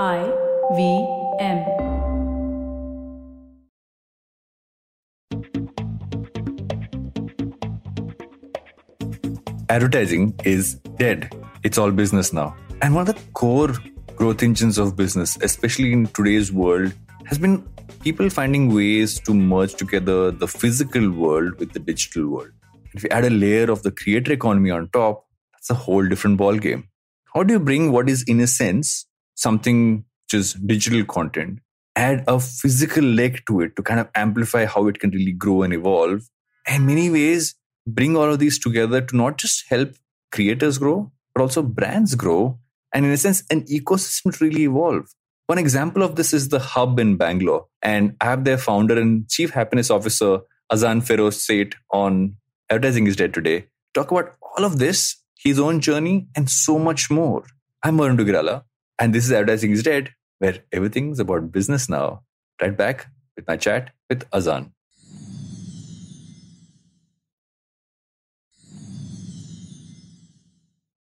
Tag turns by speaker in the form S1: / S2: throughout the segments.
S1: I V M.
S2: Advertising is dead. It's all business now. And one of the core growth engines of business, especially in today's world, has been people finding ways to merge together the physical world with the digital world. If you add a layer of the creator economy on top, that's a whole different ballgame. How do you bring what is, in a sense, something which is digital content, add a physical leg to it to kind of amplify how it can really grow and evolve? And many ways, bring all of these together to not just help creators grow, but also brands grow, and in a sense, an ecosystem to really evolve. One example of this is the hub in Bangalore. And I have their founder and chief happiness officer, Azan Feroz Seth, on Advertising is Dead today. Talk about all of this, his own journey, and so much more. I'm Varun Duggirala, and this is Advertising is Dead, where everything's about business now. Right back with my chat with Azan.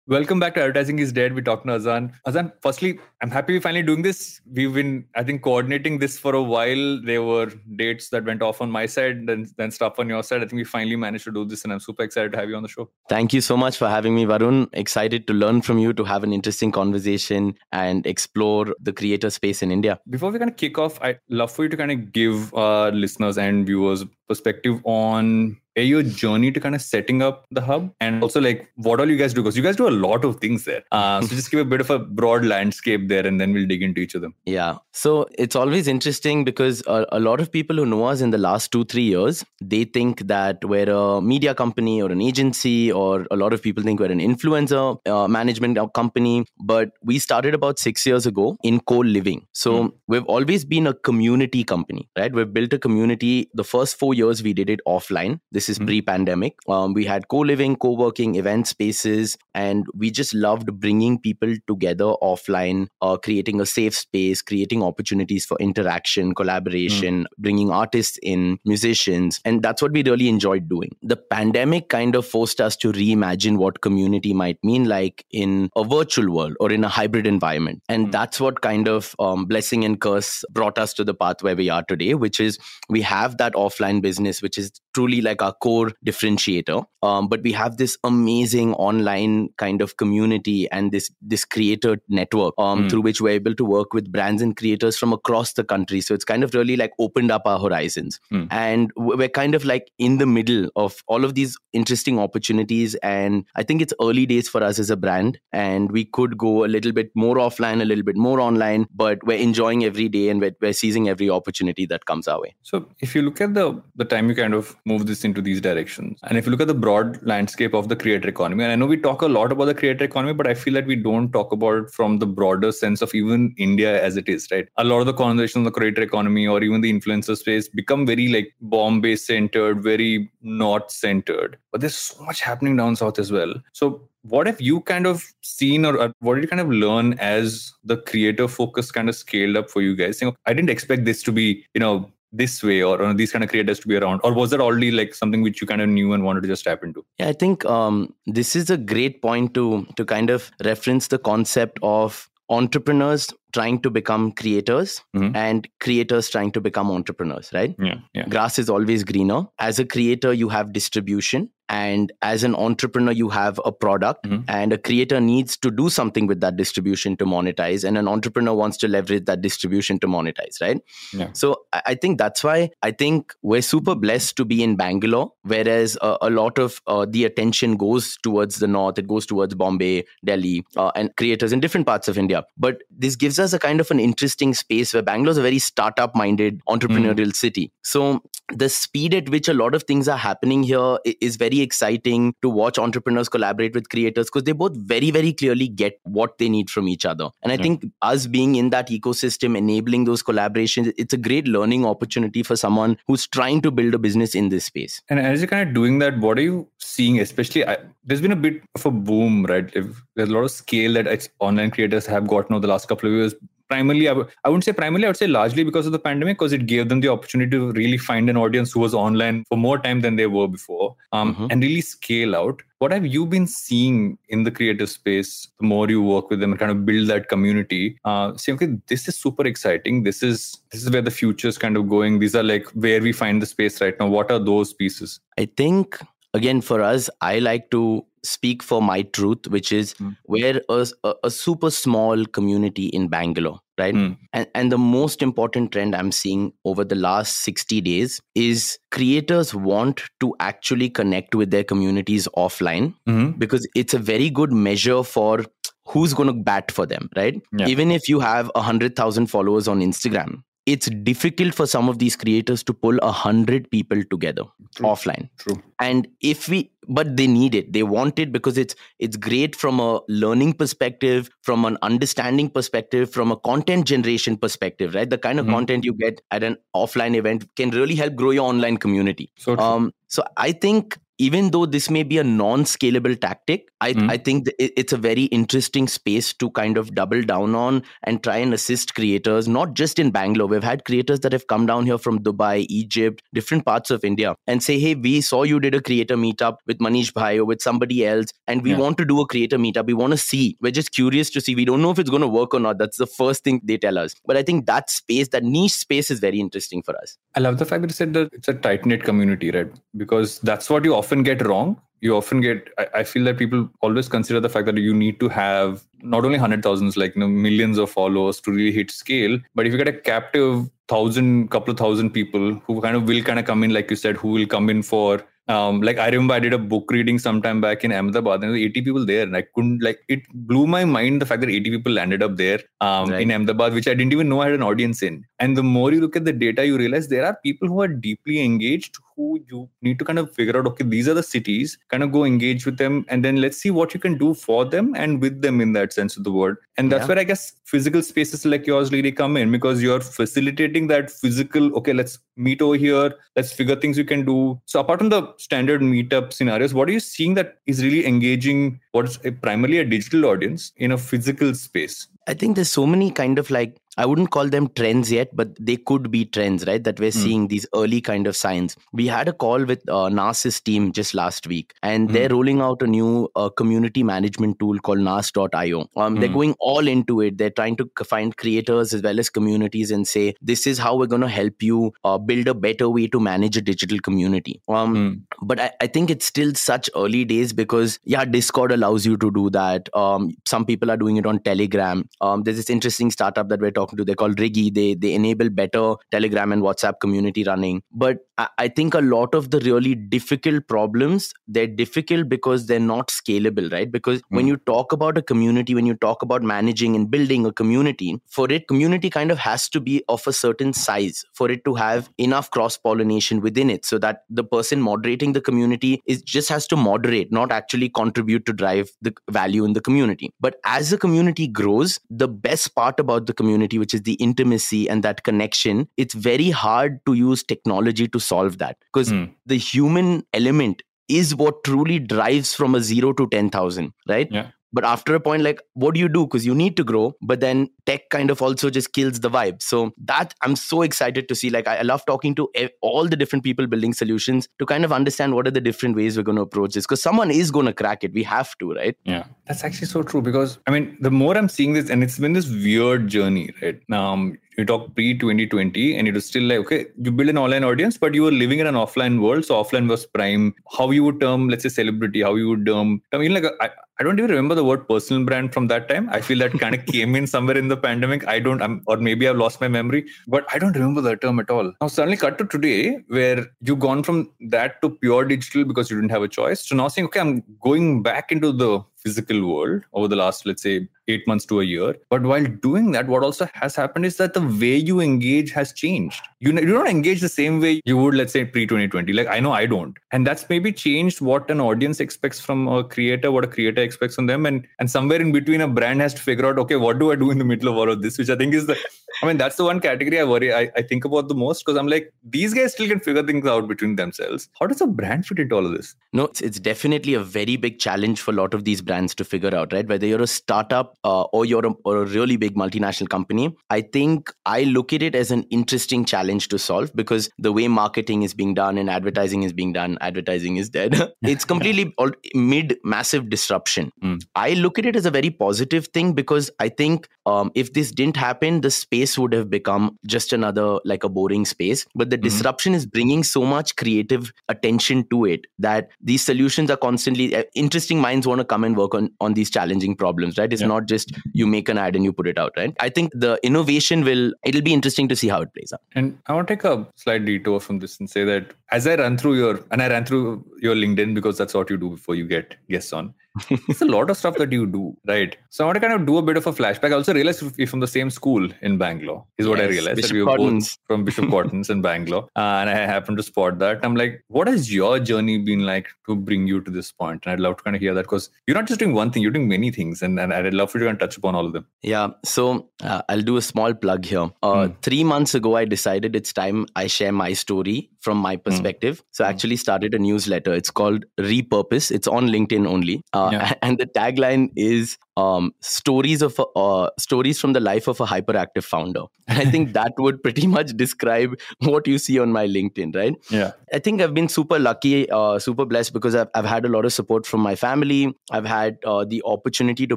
S2: Welcome back to Advertising is Dead. We talked to Azan. Azan, firstly, I'm happy we're finally doing this. We've been, I think, coordinating this for a while. There were dates that went off on my side, then then stuff on your side. I think we finally managed to do this, and I'm super excited to have you on the show.
S3: Thank you so much for having me, Varun. Excited to learn from you, to have an interesting conversation and explore the creator space in India.
S2: Before we kind of kick off, I'd love for you to kind of give our listeners and viewers perspective on your journey to kind of setting up the hub? And also like what all you guys do? Because you guys do a lot of things there. Uh, so just give a bit of a broad landscape there and then we'll dig into each of them.
S3: Yeah. So it's always interesting because a, a, lot of people who know us in the last two three years they think that we're a media company or an agency or a lot of people think we're an influencer uh, management company. But we started about six years ago in co-living. So mm. we've always been a community company right? We've built a community. The first four years we did it offline. This this is mm-hmm. pre-pandemic. Um, we had co-living, co-working, event spaces, and we just loved bringing people together offline, uh, creating a safe space, creating opportunities for interaction, collaboration, mm. bringing artists in, musicians, and that's what we really enjoyed doing. The pandemic kind of forced us to reimagine what community might mean like in a virtual world or in a hybrid environment, and mm. that's what kind of um, blessing and curse brought us to the path where we are today, which is we have that offline business, which is truly like our core differentiator. Um, but we have this amazing online kind of community and this this creator network um, mm. through which we're able to work with brands and creators from across the country. So it's kind of really like opened up our horizons, mm. and we're kind of like in the middle of all of these interesting opportunities. And I think it's early days for us as a brand, and we could go a little bit more offline, a little bit more online, but we're enjoying every day and we're, we're seizing every opportunity that comes our way.
S2: So if you look at the the time you kind of move this into these directions. And if you look at the broad landscape of the creator economy, and I know we talk a lot about the creator economy, but I feel that we don't talk about it from the broader sense of even India as it is, right? A lot of the conversations on the creator economy or even the influencer space become very like Bombay centered, very north centered. But there's so much happening down south as well. So what have you kind of seen or, uh, what did you kind of learn as the creator focus kind of scaled up for you guys you know, i didn't expect this to be you know this way or, these kind of creators to be around? Or was that already like something which you kind of knew and wanted to just tap into?
S3: Yeah i think um, this is a great point to to kind of reference the concept of entrepreneurs trying to become creators mm-hmm. and creators trying to become entrepreneurs right?
S2: Yeah, yeah.
S3: Grass is always greener. As a creator you have distribution. And as an entrepreneur you have a product. Mm-hmm. and a creator needs to do something with that distribution to monetize. And an entrepreneur wants to leverage that distribution to monetize right? Yeah. so i think that's why i think we're super blessed to be in bangalore whereas uh, a lot of uh, the attention goes towards the north. It goes towards bombay delhi uh, and creators in different parts of india. But this gives us a kind of an interesting space where bangalore is a very startup minded entrepreneurial mm. city so the speed at which a lot of things are happening here is very very exciting to watch entrepreneurs collaborate with creators because they both very, very clearly get what they need from each other. And I yeah. think us being in that ecosystem, enabling those collaborations, it's a great learning opportunity for someone who's trying to build a business in this space.
S2: And as you're kind of doing that, what are you seeing? Especially, I, there's been a bit of a boom, right? If there's a lot of scale that online creators have gotten over the last couple of years primarily I w- I wouldn't say primarily i would say largely because of the pandemic because it gave them the opportunity to really find an audience who was online for more time than they were before um,
S3: Mhm.
S2: and really scale out. What have you been seeing in the creative space the more you work with them and kind of build that community? Uh, say okay this is super exciting. This is this is where the future is kind of going. These are like where we find the space right now. What are those pieces?
S3: I think again for us, I like to speak for my truth, which is
S2: Mm.
S3: we're a, a, a super small community in Bangalore, right?
S2: Mm.
S3: And and the most important trend I'm seeing over the last 60 days is creators want to actually connect with their communities offline
S2: Mhm.
S3: because it's a very good measure for who's going to bat for them, right?
S2: Yeah.
S3: Even if you have a hundred thousand followers on Instagram, it's difficult for some of these creators to pull a hundred people together
S2: True.
S3: offline
S2: true
S3: and if we but they need it they want it because it's it's great from a learning perspective from an understanding perspective from a content generation perspective right the kind of
S2: Mhm.
S3: content you get at an offline event can really help grow your online community
S2: so true.
S3: um so i think even though this may be a non-scalable tactic i,
S2: Mhm.
S3: I think it's a very interesting space to kind of double down on and try and assist creators not just in bangalore. We've had creators that have come down here from dubai egypt different parts of india and say hey we saw you did a creator meetup with manish bhai or with somebody else and we
S2: Yeah.
S3: want to do a creator meetup. We want to see. We're just curious to see. We don't know if it's going to work or not. That's the first thing they tell us. But i think that space that niche space is very interesting for us.
S2: I love the fact that you said that it's a tight knit community, right? Because that's what you often get wrong. You often get, I, I feel that people always consider the fact that you need to have not only hundred thousands, like you know, millions of followers to really hit scale, but if you get a captive thousand, couple of thousand people who kind of will kind of come in, like you said, who will come in for um, like I remember I did a book reading sometime back in Ahmedabad, and there were 80 people there, and I couldn't like it blew my mind the fact that 80 people landed up there um,
S3: Right.
S2: in Ahmedabad, which I didn't even know I had an audience in. And the more you look at the data, you realize there are people who are deeply engaged who you need to kind of figure out. Okay, these are the cities. Kind of go engage with them, and then let's see what you can do for them and with them in that sense of the word. And that's
S3: Yeah.
S2: where I guess physical spaces like yours really come in because you're facilitating that physical. Okay, let's meet over here. Let's figure things you can do. So apart from the standard meetup scenarios, what are you seeing that is really engaging? What's a, primarily a digital audience in a physical space?
S3: I think there's so many kind of like I wouldn't call them trends yet, but they could be trends, right? That we're
S2: Hmm.
S3: seeing these early kind of signs. We had a call with uh, Nas's team just last week, and
S2: Hmm.
S3: they're rolling out a new uh, community management tool called Nas.io. Um, They're
S2: Hmm.
S3: going all into it. They're trying to find creators as well as communities and say, this is how we're going to help you uh, build a better way to manage a digital community. Um,
S2: Hmm.
S3: but I, I think it's still such early days because yeah discord allows you to do that um, some people are doing it on telegram um, there's this interesting startup that we're talking to they're called riggy. They they enable better telegram and whatsapp community running. But I, I think a lot of the really difficult problems they're difficult because they're not scalable right? Because when
S2: Hmm.
S3: you talk about a community when you talk about managing and building a community for it community kind of has to be of a certain size for it to have enough cross pollination within it so that the person moderating the community is just has to moderate not actually contribute to drive the value in the community. But as the community grows the best part about the community which is the intimacy and that connection it's very hard to use technology to solve that because
S2: Hmm.
S3: the human element is what truly drives from a 0 to 10000 right
S2: Yeah.
S3: But after a point like what do you do? Because you need to grow but then tech kind of also just kills the vibe. So that i'm so excited to see like i I love talking to all the different people building solutions to kind of understand what are the different ways we're going to approach this. Because someone is going to crack it. We have to right?
S2: Yeah, that's actually so true because I mean, the more I'm seeing this, and it's been this weird journey, right? Um, you talk pre 2020, and it was still like, okay, you build an online audience, but you were living in an offline world. So offline was prime. How you would term, let's say, celebrity, how you would term, I mean, like, I, I don't even remember the word personal brand from that time. I feel that kind of came in somewhere in the pandemic. I don't, I'm, or maybe I've lost my memory, but I don't remember the term at all. Now, suddenly cut to today, where you've gone from that to pure digital because you didn't have a choice to now saying, okay, I'm going back into the physical world over the last, let's say, eight months to a year. But while doing that, what also has happened is that the way you engage has changed. You, you don't engage the same way you would, let's say, pre 2020. Like, I know I don't. And that's maybe changed what an audience expects from a creator, what a creator expects from them. And, and somewhere in between, a brand has to figure out, okay, what do I do in the middle of all of this? Which I think is the I mean, that's the one category I worry. I, I think about the most because I'm like, these guys still can figure things out between themselves. How does a brand fit into all of this?
S3: No, it's, it's definitely a very big challenge for a lot of these brands to figure out, right? Whether you're a startup uh, or you're a, or a really big multinational company, I think I look at it as an interesting challenge to solve because the way marketing is being done and advertising is being done, advertising is dead. it's completely mid massive disruption. Mm. I look at it as a very positive thing because I think um, if this didn't happen, the space would have become just another like a boring space. But the mm-hmm. disruption is bringing so much creative attention to it that these solutions are constantly uh, interesting minds want to come and work on on these challenging problems. Right? It's yeah. not just you make an ad and you put it out. Right? I think the innovation will it'll be interesting to see how it plays out.
S2: And I want to take a slight detour from this and say that as I run through your and I ran through your LinkedIn because that's what you do before you get guests on it's a lot of stuff that you do, right? So I want to kind of do a bit of a flashback. I also realized we're from the same school in Bangalore, is what yes, I realized.
S3: Bishop that we were both
S2: from Bishop Cotton's in Bangalore. Uh, and I happened to spot that. I'm like, what has your journey been like to bring you to this point? And I'd love to kind of hear that because you're not just doing one thing, you're doing many things. And, and I'd love for you to kind of touch upon all of them.
S3: Yeah. So uh, I'll do a small plug here. Uh, mm. Three months ago, I decided it's time I share my story from my hmm. perspective. Mm. So I actually started a newsletter. It's called Repurpose. It's on LinkedIn only. Uh, And the tagline is um, stories of uh, stories from the life of a hyperactive founder. And I think that would pretty much describe what you see on my LinkedIn, right?
S2: Yeah.
S3: I think I've been super lucky, uh, super blessed because I've, I've had a lot of support from my family. I've had uh, the opportunity to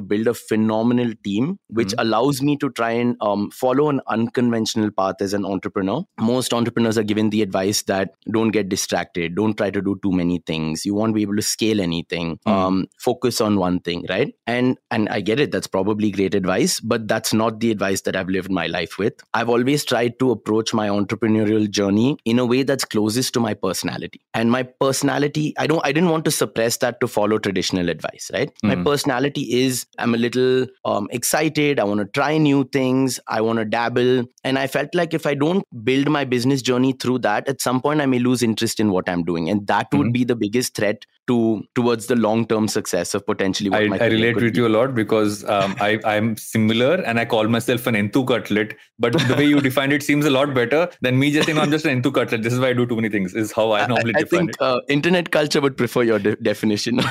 S3: build a phenomenal team, which mm-hmm. allows me to try and um, follow an unconventional path as an entrepreneur. Most entrepreneurs are given the advice that don't get distracted, don't try to do too many things. You won't be able to scale anything. Mm-hmm. Um, focus on one thing, right? And and I get it. That's probably great advice, but that's not the advice that I've lived my life with. I've always tried to approach my entrepreneurial journey in a way that's closest to my personality. And my personality, I don't, I didn't want to suppress that to follow traditional advice, right? Mm. My hmm. personality is I'm a little um, excited. I want to try new things. I want to dabble. And I felt like if I don't build my business journey through that, at some point I may lose interest in what I'm doing. And that would mm. be the biggest threat to towards the long term success of potentially
S2: I, I relate with be. you a lot because um, I, I'm similar and I call myself an enthoo cutlet. But the way you defined it seems a lot better than me just saying I'm just an enthoo cutlet. This is why I do too many things. Is how I normally I, I define
S3: think, it. Uh, internet culture would prefer your de- definition.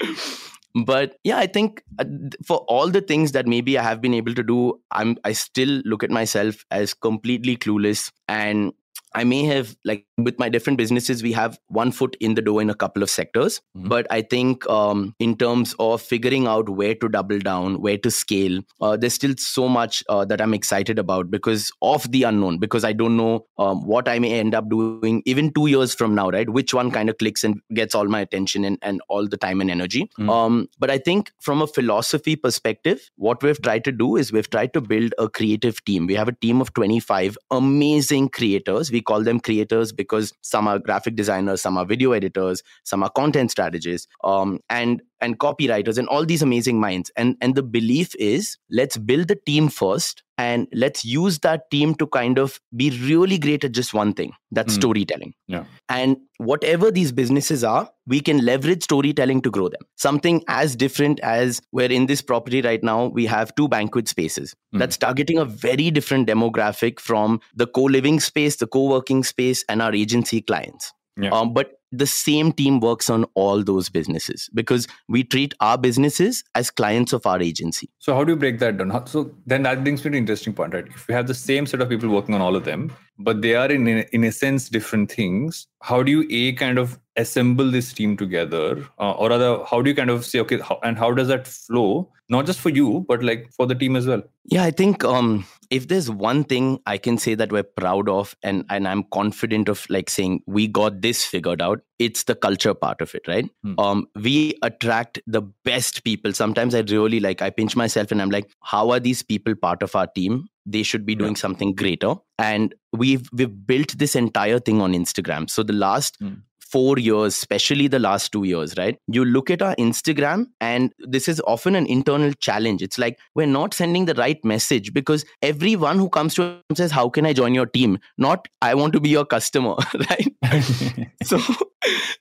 S3: but yeah i think uh, for all the things that maybe i have been able to do i'm i still look at myself as completely clueless and I may have like with my different businesses, we have one foot in the door in a couple of sectors. Mm-hmm. But I think um, in terms of figuring out where to double down, where to scale, uh, there's still so much uh, that I'm excited about because of the unknown. Because I don't know um, what I may end up doing even two years from now, right? Which one kind of clicks and gets all my attention and, and all the time and energy. Mm-hmm. Um, but I think from a philosophy perspective, what we've tried to do is we've tried to build a creative team. We have a team of 25 amazing creators. We call them creators because some are graphic designers, some are video editors, some are content strategists, um, and and copywriters, and all these amazing minds. And and the belief is let's build the team first, and let's use that team to kind of be really great at just one thing that's mm. storytelling
S2: yeah
S3: and whatever these businesses are we can leverage storytelling to grow them something as different as we're in this property right now we have two banquet spaces mm. that's targeting a very different demographic from the co-living space the co-working space and our agency clients
S2: yeah. um,
S3: but the same team works on all those businesses because we treat our businesses as clients of our agency.
S2: So how do you break that down? So then that brings me to an interesting point, right? If we have the same set of people working on all of them, but they are in in a sense different things, how do you a kind of assemble this team together, uh, or rather, how do you kind of say okay, how, and how does that flow? Not just for you, but like for the team as well.
S3: Yeah, I think um, if there's one thing I can say that we're proud of and, and I'm confident of like saying we got this figured out, it's the culture part of it, right? Hmm. Um, we attract the best people. Sometimes I really like I pinch myself and I'm like, how are these people part of our team? They should be doing yeah. something greater. And we've we've built this entire thing on Instagram. So the last hmm four years, especially the last two years, right? You look at our Instagram, and this is often an internal challenge. It's like we're not sending the right message because everyone who comes to us says, How can I join your team? Not, I want to be your customer, right? so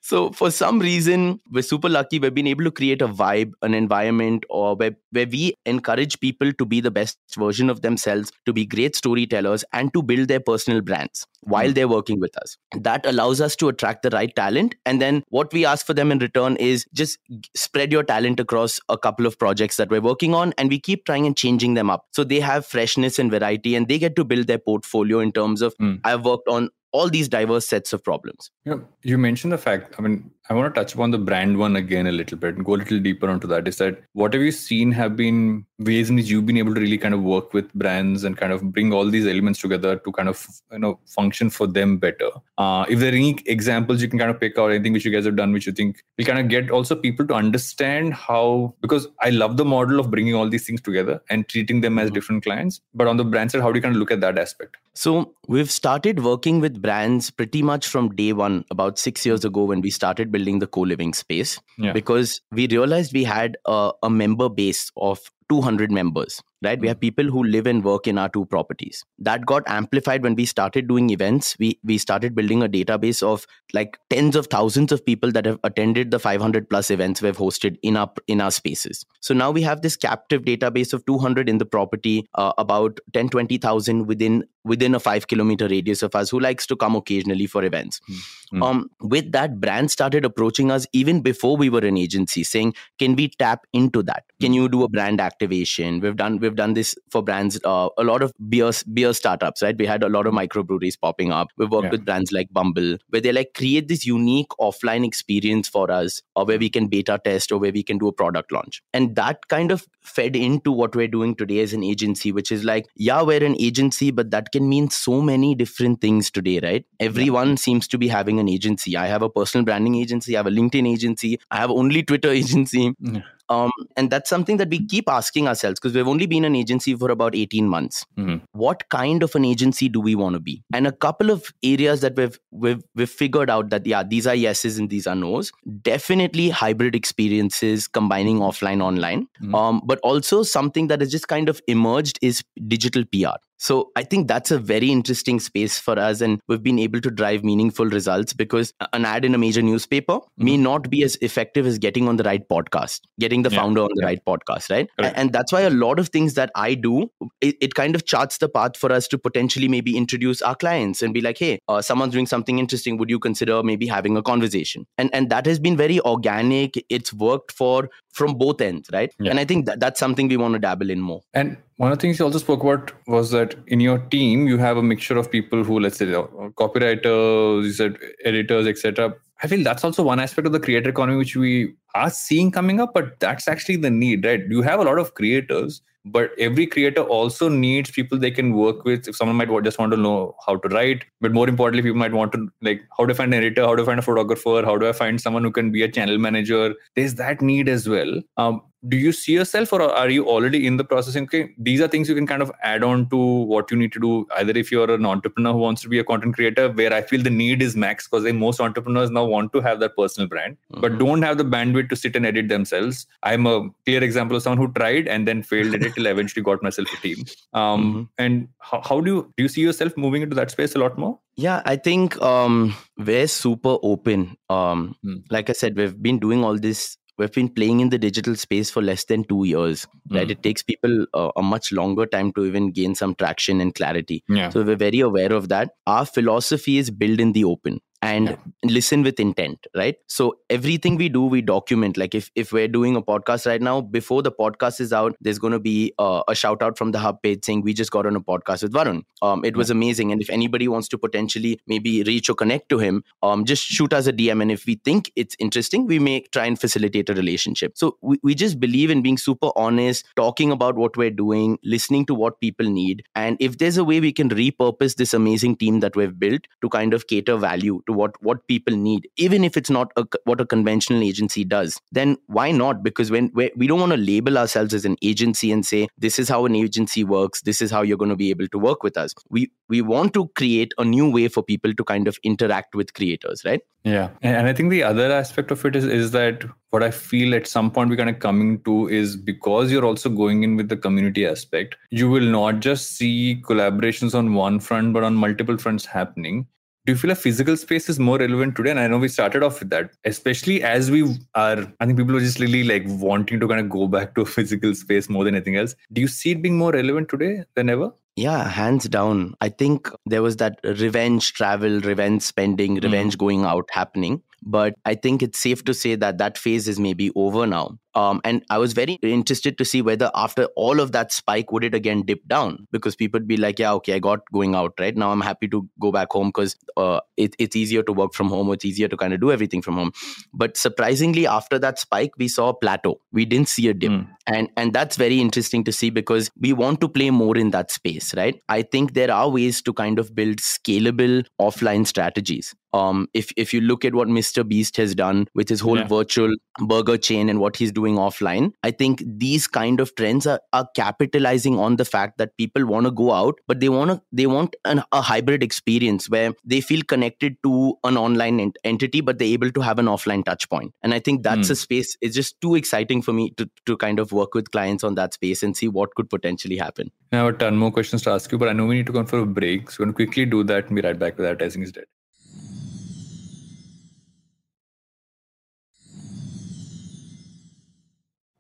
S3: so for some reason we're super lucky we've been able to create a vibe an environment or where, where we encourage people to be the best version of themselves to be great storytellers and to build their personal brands while mm. they're working with us that allows us to attract the right talent and then what we ask for them in return is just spread your talent across a couple of projects that we're working on and we keep trying and changing them up so they have freshness and variety and they get to build their portfolio in terms of mm. i've worked on all these diverse sets of problems.
S2: Yeah, you mentioned the fact, I mean, I want to touch upon the brand one again a little bit and go a little deeper onto that. Is that what have you seen have been ways in which you've been able to really kind of work with brands and kind of bring all these elements together to kind of you know function for them better? Uh, if there are any examples you can kind of pick out, anything which you guys have done which you think will kind of get also people to understand how because I love the model of bringing all these things together and treating them as mm-hmm. different clients. But on the brand side, how do you kind of look at that aspect?
S3: So we've started working with brands pretty much from day one, about six years mm. ago when we started building the co-living space yeah. because we realized we had a, a member base of 200 members right? We have people who live and work in our two properties. That got amplified when we started doing events. We we started building a database of like tens of thousands of people that have attended the 500 plus events we've hosted in our in our spaces. So now we have this captive database of 200 in the property uh, about 10 20000 within within a 5 kilometer radius of us who likes to come occasionally for events. Mm-hmm. um with that brand started approaching us even before we were an agency saying can we tap into that? Can you do a brand activation? We've done we've done this for brands uh, a lot of beer beer startups right? We had a lot of microbreweries popping up. We've worked yeah. with brands like bumble where they like create this unique offline experience for us or where we can beta test or where we can do a product launch. And that kind of fed into what we're doing today as an agency which is like yeah we're an agency but that can mean so many different things today right? Everyone yeah. seems to be having an agency. I have a personal branding agency. I have a linkedin agency. I have only twitter agency. Yeah um, and that's something that we keep asking ourselves because we've only been an agency for about 18 months. Mm-hmm. What kind of an agency do we want to be? And a couple of areas that we've, we've, we've figured out that, yeah, these are yeses and these are nos. Definitely hybrid experiences combining offline, online. Mm-hmm. Um, but also something that has just kind of emerged is digital PR. So I think that's a very interesting space for us. And we've been able to drive meaningful results because an ad in a major newspaper mm-hmm. may not be as effective as getting on the right podcast, getting the yeah. founder on the yeah. right podcast, right? And that's why a lot of things that I do, it, it, kind of charts the path for us to potentially maybe introduce our clients and be like, hey, uh, someone's doing something interesting. Would you consider maybe having a conversation? And and that has been very organic. It's worked for from both ends, right? Yeah. And I think that that's something we want to dabble in more.
S2: And one of the things you also spoke about was that in your team you have a mixture of people who, let's say, uh, copywriters, you said editors, etc. I feel that's also one aspect of the creator economy which we are seeing coming up, but that's actually the need, right? You have a lot of creators, but every creator also needs people they can work with. If someone might just want to know how to write, but more importantly, people might want to like how to find an editor, how to find a photographer, how do I find someone who can be a channel manager? There's that need as well. Um, do you see yourself or are you already in the processing okay these are things you can kind of add on to what you need to do either if you're an entrepreneur who wants to be a content creator where i feel the need is max because most entrepreneurs now want to have that personal brand mm-hmm. but don't have the bandwidth to sit and edit themselves i'm a clear example of someone who tried and then failed at it till I eventually got myself a team um, mm-hmm. and how, how do you do you see yourself moving into that space a lot more
S3: yeah i think um, we're super open um, mm. like i said we've been doing all this we've been playing in the digital space for less than two years right mm. it takes people uh, a much longer time to even gain some traction and clarity yeah. so we're very aware of that our philosophy is build in the open and yeah. listen with intent right? So everything we do we document. Like if if we're doing a podcast right now before the podcast is out there's going to be uh, a shout out from the hub page saying we just got on a podcast with varun. Um, it was amazing. And if anybody wants to potentially maybe reach or connect to him um, just shoot us a dm and if we think it's interesting we may try and facilitate a relationship. So we, we just believe in being super honest talking about what we're doing listening to what people need. And if there's a way we can repurpose this amazing team that we've built to kind of cater value to what what people need. Even if it's not a, what a conventional agency does then why not? Because when we don't want to label ourselves as an agency and say this is how an agency works. This is how you're going to be able to work with us. We we want to create a new way for people to kind of interact with creators right?
S2: Yeah. And i think the other aspect of it is is that what i feel at some point we're kind of coming to is because you're also going in with the community aspect you will not just see collaborations on one front but on multiple fronts happening do you feel a physical space is more relevant today? And I know we started off with that, especially as we are, I think people are just really like wanting to kind of go back to a physical space more than anything else. Do you see it being more relevant today than ever?
S3: Yeah, hands down. I think there was that revenge travel, revenge spending, revenge mm. going out happening. But I think it's safe to say that that phase is maybe over now. Um, and I was very interested to see whether after all of that spike, would it again dip down? Because people would be like, yeah, okay, I got going out, right? Now I'm happy to go back home because uh, it, it's easier to work from home. It's easier to kind of do everything from home. But surprisingly, after that spike, we saw a plateau. We didn't see a dip. Mm. And, and that's very interesting to see because we want to play more in that space, right? I think there are ways to kind of build scalable offline strategies. Um, if if you look at what Mr. Beast has done with his whole yeah. virtual burger chain and what he's doing offline, I think these kind of trends are, are capitalizing on the fact that people want to go out, but they want to they want an, a hybrid experience where they feel connected to an online ent- entity, but they're able to have an offline touch point. And I think that's mm. a space. It's just too exciting for me to to kind of work with clients on that space and see what could potentially happen.
S2: I have a ton more questions to ask you, but I know we need to go for a break. So I'm going to quickly do that and be right back with advertising is dead.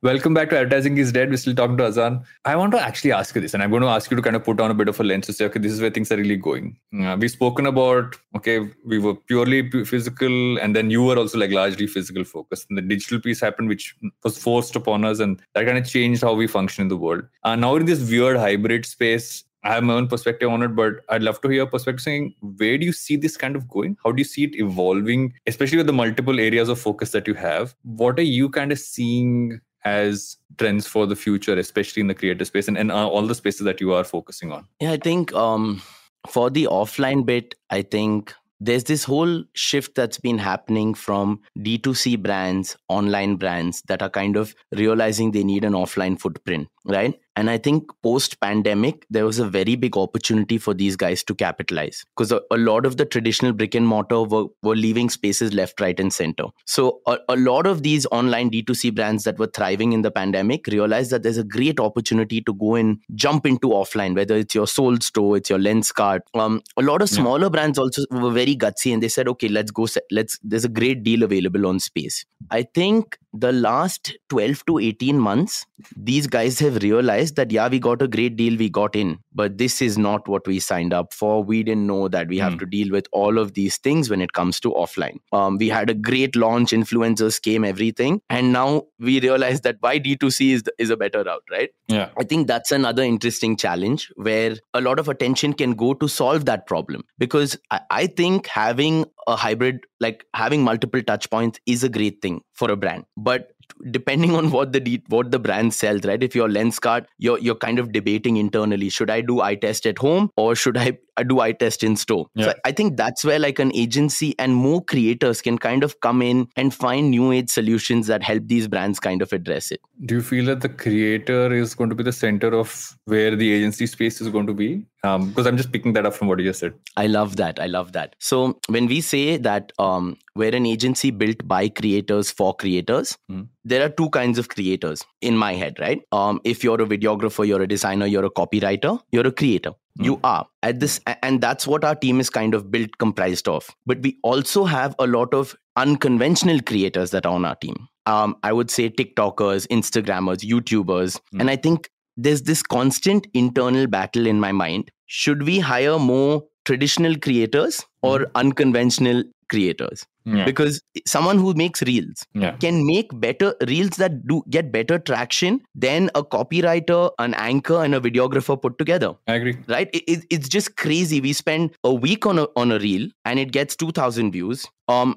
S2: Welcome back to Advertising is Dead. We're still talking to Azan. I want to actually ask you this, and I'm going to ask you to kind of put on a bit of a lens to say, okay, this is where things are really going. Uh, we've spoken about, okay, we were purely physical, and then you were also like largely physical focused. And the digital piece happened, which was forced upon us, and that kind of changed how we function in the world. Uh, now, in this weird hybrid space, I have my own perspective on it, but I'd love to hear a perspective saying where do you see this kind of going? How do you see it evolving, especially with the multiple areas of focus that you have? What are you kind of seeing as trends for the future, especially in the creative space and, and all the spaces that you are focusing on?
S3: Yeah, I think um, for the offline bit, I think there's this whole shift that's been happening from D2C brands, online brands that are kind of realizing they need an offline footprint, right? And I think post pandemic, there was a very big opportunity for these guys to capitalize because a, a, lot of the traditional brick and mortar were, were leaving spaces left, right, and center. So a, a lot of these online D2C brands that were thriving in the pandemic realized that there's a great opportunity to go and jump into offline, whether it's your Souled Store, it's your Lenskart. Um, a lot of smaller yeah. brands also were very gutsy and they said, okay, let's go, let's, there's a great deal available on space. I think the last 12 to 18 months, these guys have realized that, yeah, we got a great deal, we got in, but this is not what we signed up for. We didn't know that we have hmm. to deal with all of these things when it comes to offline. Um, we had a great launch, influencers came, everything. And now we realize that why D2C is, the, is a better route, right?
S2: Yeah.
S3: I think that's another interesting challenge where a lot of attention can go to solve that problem. Because I, I think having a hybrid like having multiple touch points is a great thing for a brand but depending on what the what the brand sells right? If your Lenskart, you're you're kind of debating internally should i do eye test at home or should i do eye test in store. Yeah. so i think that's where like an agency and more creators can kind of come in and find new age solutions that help these brands kind of address it.
S2: Do you feel that the creator is going to be the center of where the agency space is going to be? Um, because i'm just picking that up from what you just said.
S3: I love that. I love that. So when we say that um, we're an agency built by creators for creators mm. there are two kinds of creators in my head right? Um, if you're a videographer you're a designer you're a copywriter you're a creator. You are. At this and that's what our team is kind of built comprised of. But we also have a lot of unconventional creators that are on our team. Um, i would say tiktokers instagrammers youtubers. Mm. and i think there's this constant internal battle in my mind. Should we hire more traditional creators or mm. unconventional creators? Yeah. Because someone who makes reels
S2: yeah.
S3: can make better reels that do get better traction than a copywriter, an anchor, and a videographer put together.
S2: I agree.
S3: Right? It, it, it's just crazy. We spend a week on a on a reel and it gets two thousand views. Um,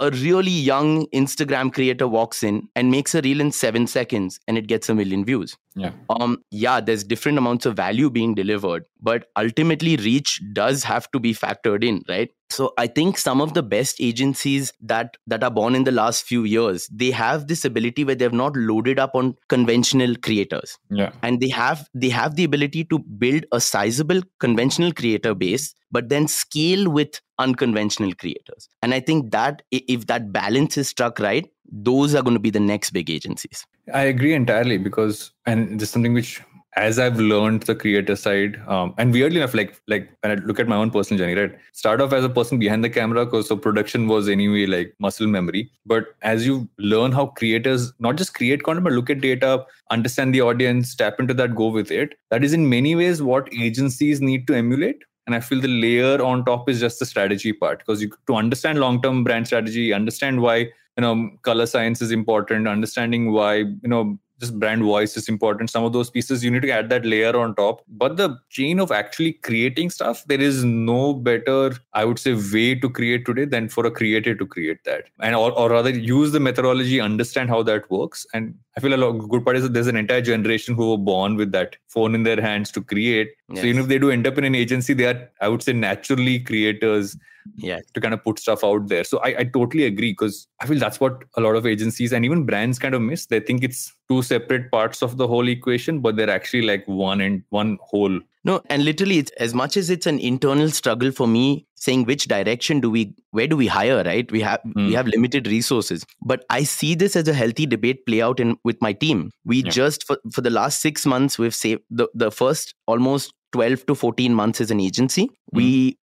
S3: a really young Instagram creator walks in and makes a reel in seven seconds and it gets a million views.
S2: Yeah.
S3: Um, yeah, there's different amounts of value being delivered, but ultimately reach does have to be factored in, right? So I think some of the best agencies that that are born in the last few years, they have this ability where they've not loaded up on conventional creators.
S2: Yeah.
S3: And they have they have the ability to build a sizable conventional creator base, but then scale with unconventional creators. And I think that if that balance is struck right, those are going to be the next big agencies.
S2: I agree entirely because, and this is something which as I've learned the creator side, um, and weirdly enough, like like when I look at my own personal journey, right? Start off as a person behind the camera, because so production was anyway like muscle memory. But as you learn how creators not just create content, but look at data, understand the audience, tap into that, go with it. That is in many ways what agencies need to emulate and i feel the layer on top is just the strategy part because you to understand long term brand strategy understand why you know color science is important understanding why you know just brand voice is important some of those pieces you need to add that layer on top. But the chain of actually creating stuff there is no better i would say way to create today than for a creator to create that. And or, or rather use the methodology understand how that works. And i feel a lot good part is that there's an entire generation who were born with that phone in their hands to create. Yes. so even if they do end up in an agency they are i would say naturally creators
S3: yeah
S2: to kind of put stuff out there so i, I totally agree because i feel that's what a lot of agencies and even brands kind of miss they think it's two separate parts of the whole equation but they're actually like one and one whole
S3: no and literally it's as much as it's an internal struggle for me saying which direction do we where do we hire right we have mm. we hmm. have limited resources but i see this as a healthy debate play out in with my team we yeah. just for, for the last 6 months we've saved the, the first almost 12 to 14 months as an agency mm. we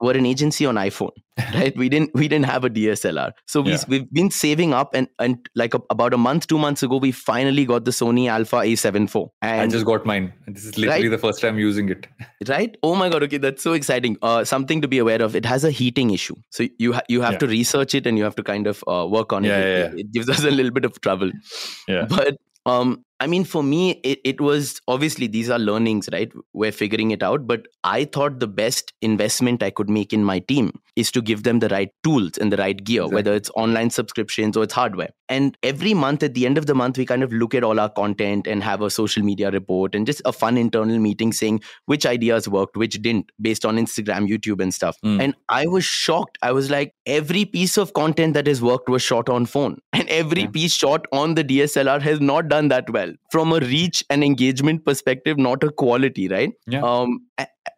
S3: were an agency on iphone right we didn't we didn't have a dslr so we, yeah. we've been saving up and and like a, about a month two months ago we finally got the sony alpha a7 IV
S2: and i just got mine this is literally right? the first time using it
S3: right oh my god okay that's so exciting uh, something to be aware of it has a heating issue so you ha- you have yeah. to research it and you have to kind of uh, work on
S2: yeah,
S3: it.
S2: Yeah,
S3: it. it gives us a little bit of trouble
S2: yeah
S3: but um I mean, for me, it, it was obviously these are learnings, right? We're figuring it out. But I thought the best investment I could make in my team is to give them the right tools and the right gear, exactly. whether it's online subscriptions or it's hardware. And every month, at the end of the month, we kind of look at all our content and have a social media report and just a fun internal meeting saying which ideas worked, which didn't, based on Instagram, YouTube, and stuff. Mm. And I was shocked. I was like, every piece of content that has worked was shot on phone, and every yeah. piece shot on the DSLR has not done that well well from a reach and engagement perspective not a quality right
S2: yeah.
S3: um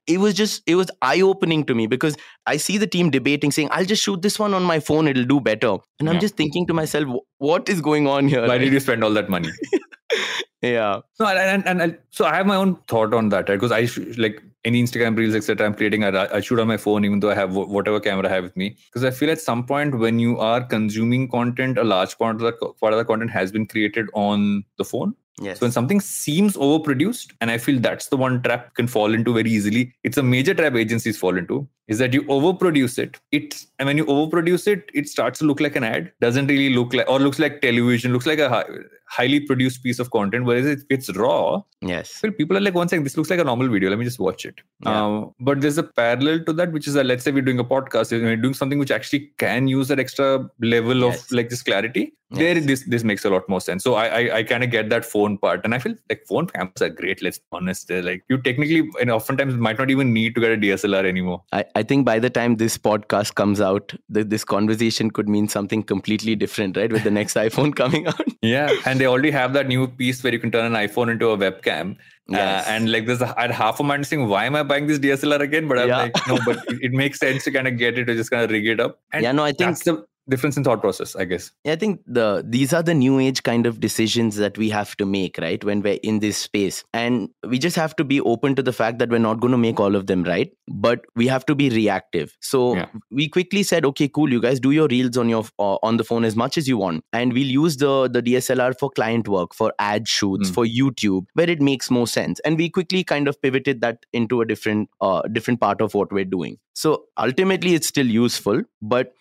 S3: it was just it was eye opening to me because i see the team debating saying i'll just shoot this one on my phone it'll do better and yeah. i'm just thinking to myself what is going on here
S2: why right? did you spend all that money
S3: yeah
S2: no and, and, and, so i have my own thought on that because right? i like any instagram reels etc i'm creating I, I shoot on my phone even though i have whatever camera i have with me because i feel at some point when you are consuming content a large part of the part of the content has been created on the phone
S3: Yes.
S2: So when something seems overproduced, and I feel that's the one trap can fall into very easily. It's a major trap agencies fall into is that you overproduce it. It's and when you overproduce it, it starts to look like an ad. Doesn't really look like or looks like television. Looks like a high, highly produced piece of content. Whereas if it's raw,
S3: yes,
S2: people are like one second. This looks like a normal video. Let me just watch it. Yeah. Um, but there's a parallel to that, which is that let's say we're doing a podcast, we're doing something which actually can use that extra level yes. of like this clarity. Yes. There, this this makes a lot more sense. So I I, I kind of get that phone part, and I feel like phone cameras are great. Let's be honest. They're like you technically and oftentimes might not even need to get a DSLR anymore.
S3: I, I think by the time this podcast comes out, the, this conversation could mean something completely different, right? With the next iPhone coming out.
S2: Yeah, and they already have that new piece where you can turn an iPhone into a webcam. Uh, yes. Uh, and like this, I had half a mind saying, "Why am I buying this DSLR again?" But I'm yeah. like, no, but it, it, makes sense to kind of get it to just kind of rig it up.
S3: And yeah, no, I think
S2: that's the difference in thought process i guess.
S3: Yeah, i think the these are the new age kind of decisions that we have to make right when we're in this space. And we just have to be open to the fact that we're not going to make all of them right? But we have to be reactive. So yeah. we quickly said okay cool you guys do your reels on your uh, on the phone as much as you want and we'll use the the dslr for client work for ad shoots mm. for youtube where it makes more sense. And we quickly kind of pivoted that into a different uh different part of what we're doing. So ultimately it's still useful but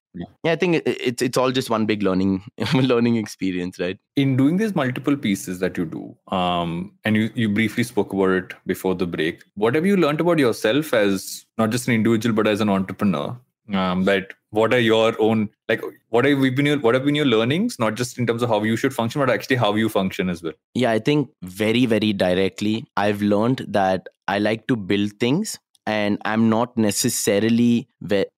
S3: yeah. I think it's it's all just one big learning learning experience right?
S2: In doing these multiple pieces that you do um and you you briefly spoke about it before the break what have you learned about yourself as not just an individual but as an entrepreneur? Um that what are your own like what have we been your what have been your learnings? Not just in terms of how you should function but actually how you function as well.
S3: Yeah i think very very directly i've learned that i like to build things and i'm not necessarily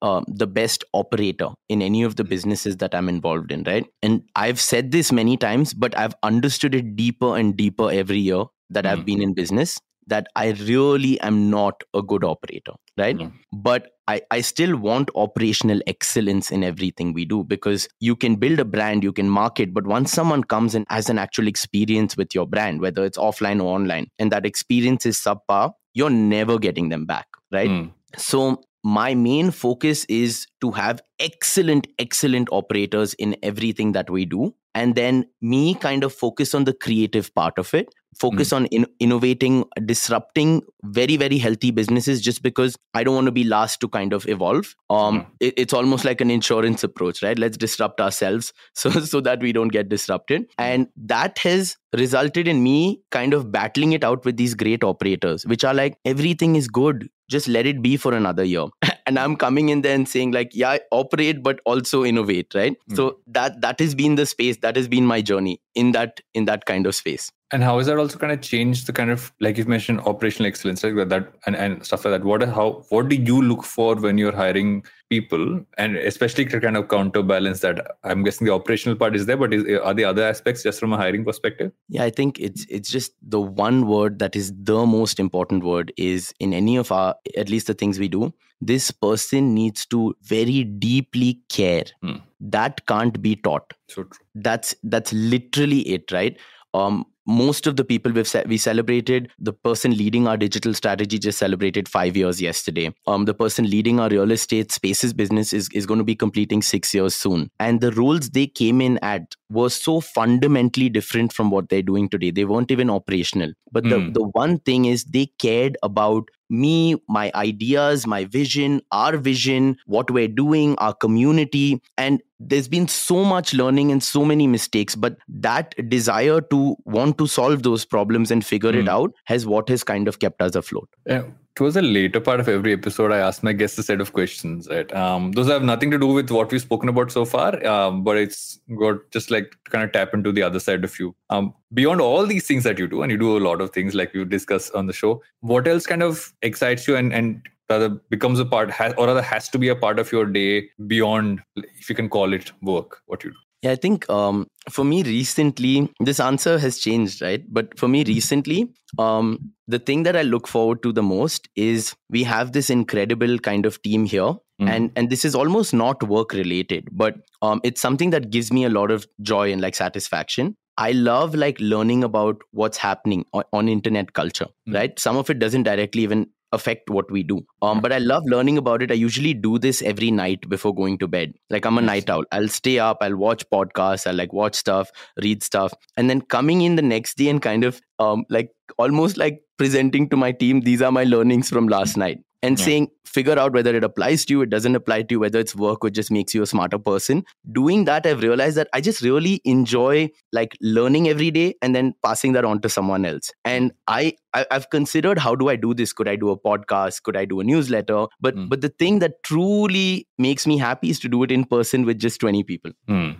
S3: uh, the best operator in any of the hmm. businesses that i'm involved in right and i've said this many times but i've understood it deeper and deeper every year that mm. i've hmm. been in business that I really am not a good operator, right?
S2: Mm.
S3: But I, I still want operational excellence in everything we do because you can build a brand, you can market, but once someone comes and has an actual experience with your brand, whether it's offline or online, and that experience is subpar, you're never getting them back, right?
S2: Mm.
S3: So my main focus is to have excellent excellent operators in everything that we do and then me kind of focus on the creative part of it focus on in- innovating disrupting very very healthy businesses just because i don't want to be last to kind of evolve. Um
S2: Mm.
S3: it- it's almost like an insurance approach right? Let's disrupt ourselves so so that we don't get disrupted. And that has resulted in me kind of battling it out with these great operators which are like everything is good. Just let it be for another year and i'm coming in there and saying like yeah operate but also innovate right? Hmm. So that that has been the space that has been my journey in that in that kind of space
S2: And how has that also kind of changed the kind of like you've mentioned operational excellence like that and, and stuff like that? What how what do you look for when you're hiring people and especially to kind of counterbalance that? I'm guessing the operational part is there, but is, are the other aspects just from a hiring perspective?
S3: yeah i think it's it's just the one word that is the most important word is in any of our at least the things we do this person needs to very deeply care
S2: Hmm.
S3: that can't be taught
S2: So true.
S3: that's that's literally it right um most of the people we've ce- we celebrated the person leading our digital strategy just celebrated 5 years yesterday. Um the person leading our real estate spaces business is is going to be completing 6 years soon. And the roles they came in at were so fundamentally different from what they're doing today. They weren't even operational. But the
S2: Hmm.
S3: the one thing is they cared about me my ideas my vision our vision what we're doing our community. And there's been so much learning and so many mistakes. But that desire to want to solve those problems and figure it
S2: Hmm.
S3: out has what has kind of kept us afloat.
S2: Yeah, towards the later part of every episode, I ask my guests a set of questions. Right, um, those have nothing to do with what we've spoken about so far, um, but it's got just like kind of tap into the other side of you. Um, beyond all these things that you do, and you do a lot of things like we discuss on the show. What else kind of excites you and and rather becomes a part, or rather has to be a part of your day beyond, if you can call it work, what you do.
S3: Yeah, I think um, for me recently, this answer has changed, right? But for me recently, um, the thing that I look forward to the most is we have this incredible kind of team here.
S2: Mm.
S3: And and this is almost not work related, but um, it's something that gives me a lot of joy and like satisfaction. I love like learning about what's happening on, on internet culture,
S2: Mm.
S3: right? Some of it doesn't directly even affect what we do. Um, but I love learning about it. I usually do this every night before going to bed. Like I'm a night owl. I'll stay up, I'll watch podcasts, I'll like watch stuff, read stuff, and then coming in the next day and kind of um like almost like presenting to my team, these are my learnings from last night. And
S2: Yeah.
S3: saying, figure out whether it applies to you, it doesn't apply to you, whether it's work or just makes you a smarter person. Doing that, I've realized that I just really enjoy like learning every day and then passing that on to someone else. And I, I I've considered how do I do this? Could I do a podcast? Could I do a newsletter? But
S2: Mm.
S3: but the thing that truly makes me happy is to do it in person with just 20 people.
S2: Hmm.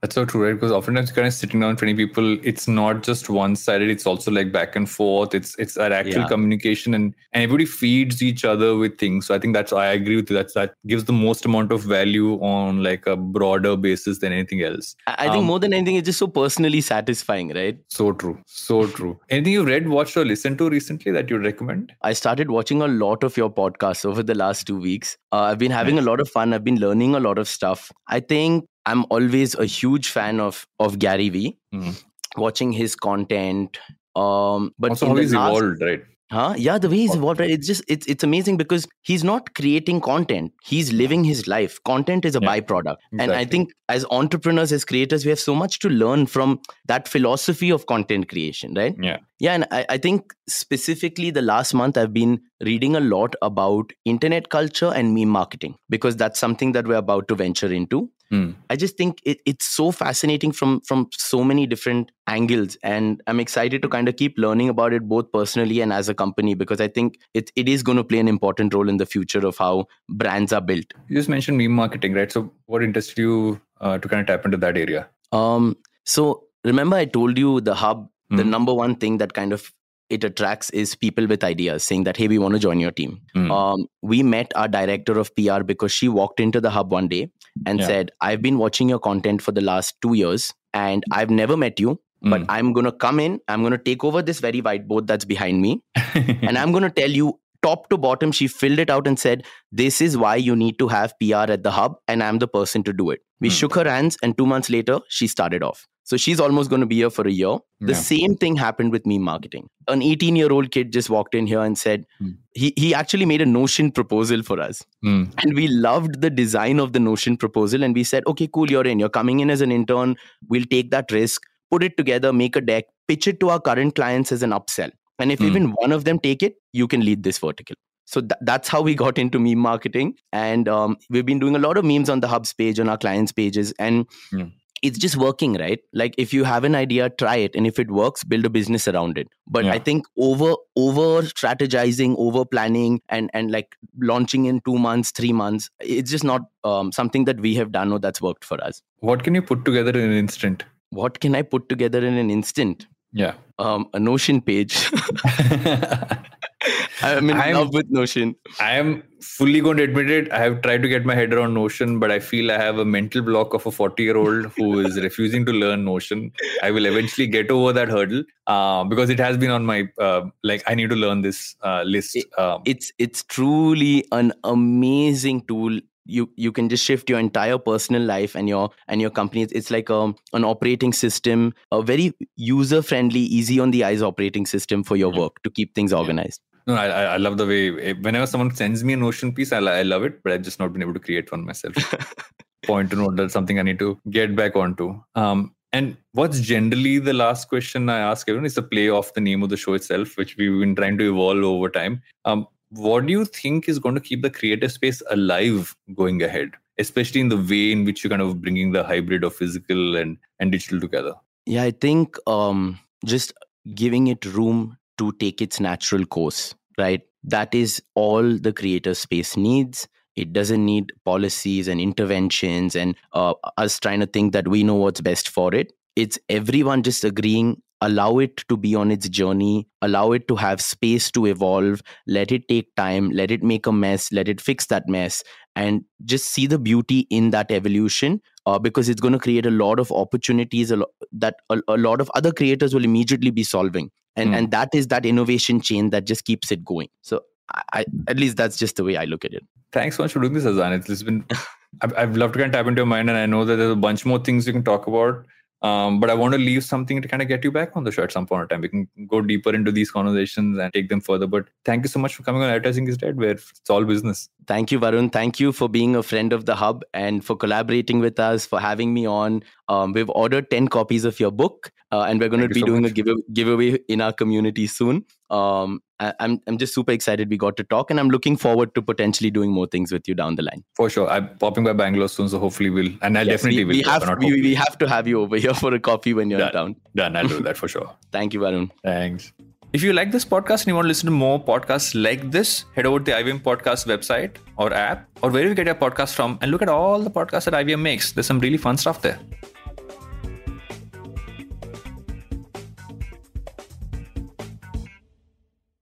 S2: That's so true, right? Because oftentimes kind of sitting down 20 people, it's not just one sided, it's also like back and forth. It's it's that actual
S3: Yeah.
S2: communication and, and everybody feeds each other with things. So I think that's I agree with you. That's that gives the most amount of value on like a broader basis than anything else.
S3: I, I think
S2: Um,
S3: more than anything, it's just so personally satisfying, right?
S2: So true. So true. Anything you've read, watched, or listened to recently that you recommend?
S3: I started watching a lot of your podcasts over the last two weeks. Uh, I've been having
S2: Nice.
S3: a lot of fun. I've been learning a lot of stuff. I think I'm always a huge fan of of Gary Vee.
S2: Mhm.
S3: Watching his content. Um, but
S2: also, how he's
S3: last-
S2: evolved, right?
S3: Huh? Yeah, the way he's evolved, right? It's just it's it's amazing because he's not creating content. He's living his life. Content is a
S2: Yeah,
S3: byproduct. And I think as entrepreneurs, as creators, we have so much to learn from that philosophy of content creation, right?
S2: Yeah.
S3: Yeah, and I, I think specifically the last month I've been reading a lot about internet culture and meme marketing because that's something that we're about to venture into.
S2: Hmm.
S3: I just think it, it's so fascinating from from so many different angles, and I'm excited to kind of keep learning about it both personally and as a company because I think it it is going to play an important role in the future of how brands are built.
S2: You just mentioned meme marketing, right? So what interested you uh, to kind of tap into that area?
S3: Um, so remember I told you the hub, the
S2: Hmm.
S3: number one thing that kind of it attracts is people with ideas saying that hey we want to join your team.
S2: Hmm.
S3: Um, we met our director of PR because she walked into the hub one day and
S2: Yeah.
S3: said, I've been watching your content for the last two years and I've never met you, but
S2: Mm.
S3: I'm going to come in, I'm going to take over this very whiteboard that's behind me, and I'm going to tell you top to bottom. She filled it out and said, This is why you need to have PR at the hub, and I'm the person to do it. We
S2: Hmm.
S3: shook her hands, and two months later, she started off. So she's almost going to be here for a year. The
S2: Yeah.
S3: same thing happened with meme marketing. An 18 year old kid just walked in here and said,
S2: Hmm.
S3: he, he actually made a Notion proposal for us.
S2: Mm.
S3: And we loved the design of the Notion proposal. And we said, okay, cool, you're in. You're coming in as an intern. We'll take that risk, put it together, make a deck, pitch it to our current clients as an upsell. And if
S2: Hmm.
S3: even one of them take it, you can lead this vertical. So tha- that's how we got into meme marketing. And um, we've been doing a lot of memes on the Hub's page, on our clients' pages. And
S2: Hmm.
S3: It's just working, right? Like if you have an idea, try it. And if it works, build a business around it. But
S2: Yeah.
S3: I think over over strategizing, over planning, and and like launching in two months, three months, it's just not um, something that we have done or that's worked for us.
S2: What can you put together in an instant?
S3: What can I put together in an instant?
S2: Yeah.
S3: Um, a Notion page. I'm in
S2: I'm-
S3: love with Notion.
S2: I am fully going to admit it. I have tried to get my head around Notion, but I feel I have a mental block of a 40 year old who is refusing to learn Notion. I will eventually get over that hurdle uh, because it has been on my, uh, like, I need to learn this uh, list. Um,
S3: It's it's truly an amazing tool. You you can just shift your entire personal life and your and your company. It's, it's like a, an operating system, a very user friendly, easy on the eyes operating system for your work to keep things organized.
S2: No, I, I love the way, eh, whenever someone sends me a Notion piece, I, I love it, but I've just not been able to create one myself. Point to note that's something I need to get back onto. Um, and what's generally the last question I ask everyone is the play off the name of the show itself, which we've been trying to evolve over time. Um, what do you think is going to keep the creative space alive going ahead, especially in the way in which you're kind of bringing the hybrid of physical and, and digital together?
S3: Yeah, I think um, just giving it room to take its natural course, right? That is all the creator space needs. It doesn't need policies and interventions and uh, us trying to think that we know what's best for it. It's everyone just agreeing, allow it to be on its journey, allow it to have space to evolve, let it take time, let it make a mess, let it fix that mess, and just see the beauty in that evolution uh, because it's going to create a lot of opportunities a lo- that a, a lot of other creators will immediately be solving and
S2: Hmm.
S3: and that is that innovation chain that just keeps it going so I, I at least that's just the way i look at it
S2: Thanks so much for doing this, Azan. It's been, I've, I've loved to kind of tap into your mind, and I know that there's a bunch more things you can talk about. Um, but I want to leave something to kind of get you back on the show at some point in time. We can go deeper into these conversations and take them further. But thank you so much for coming on Advertising is Dead, where it's all business.
S3: thank you varun thank you for being a friend of the hub and for collaborating with us for having me on um, we've ordered 10 copies of your book uh, and we're going to
S2: Thank
S3: be
S2: so
S3: doing
S2: much.
S3: a give- giveaway in our community soon um, I, I'm, I'm just super excited we got to talk and i'm looking forward to potentially doing more things with you down the line
S2: For sure. I'm popping by Bangalore soon, so hopefully we'll, and I
S3: Yes,
S2: definitely
S3: we,
S2: will.
S3: we have we, we have to have you over here for a coffee when you're in
S2: Done.
S3: town
S2: Done. I'll do that for sure.
S3: thank you varun
S2: Thanks. If you like this podcast and you want to listen to more podcasts like this, head over to the IVM Podcast website or app or wherever you get your podcast from and look at all the podcasts that IVM makes. There's some really fun stuff there.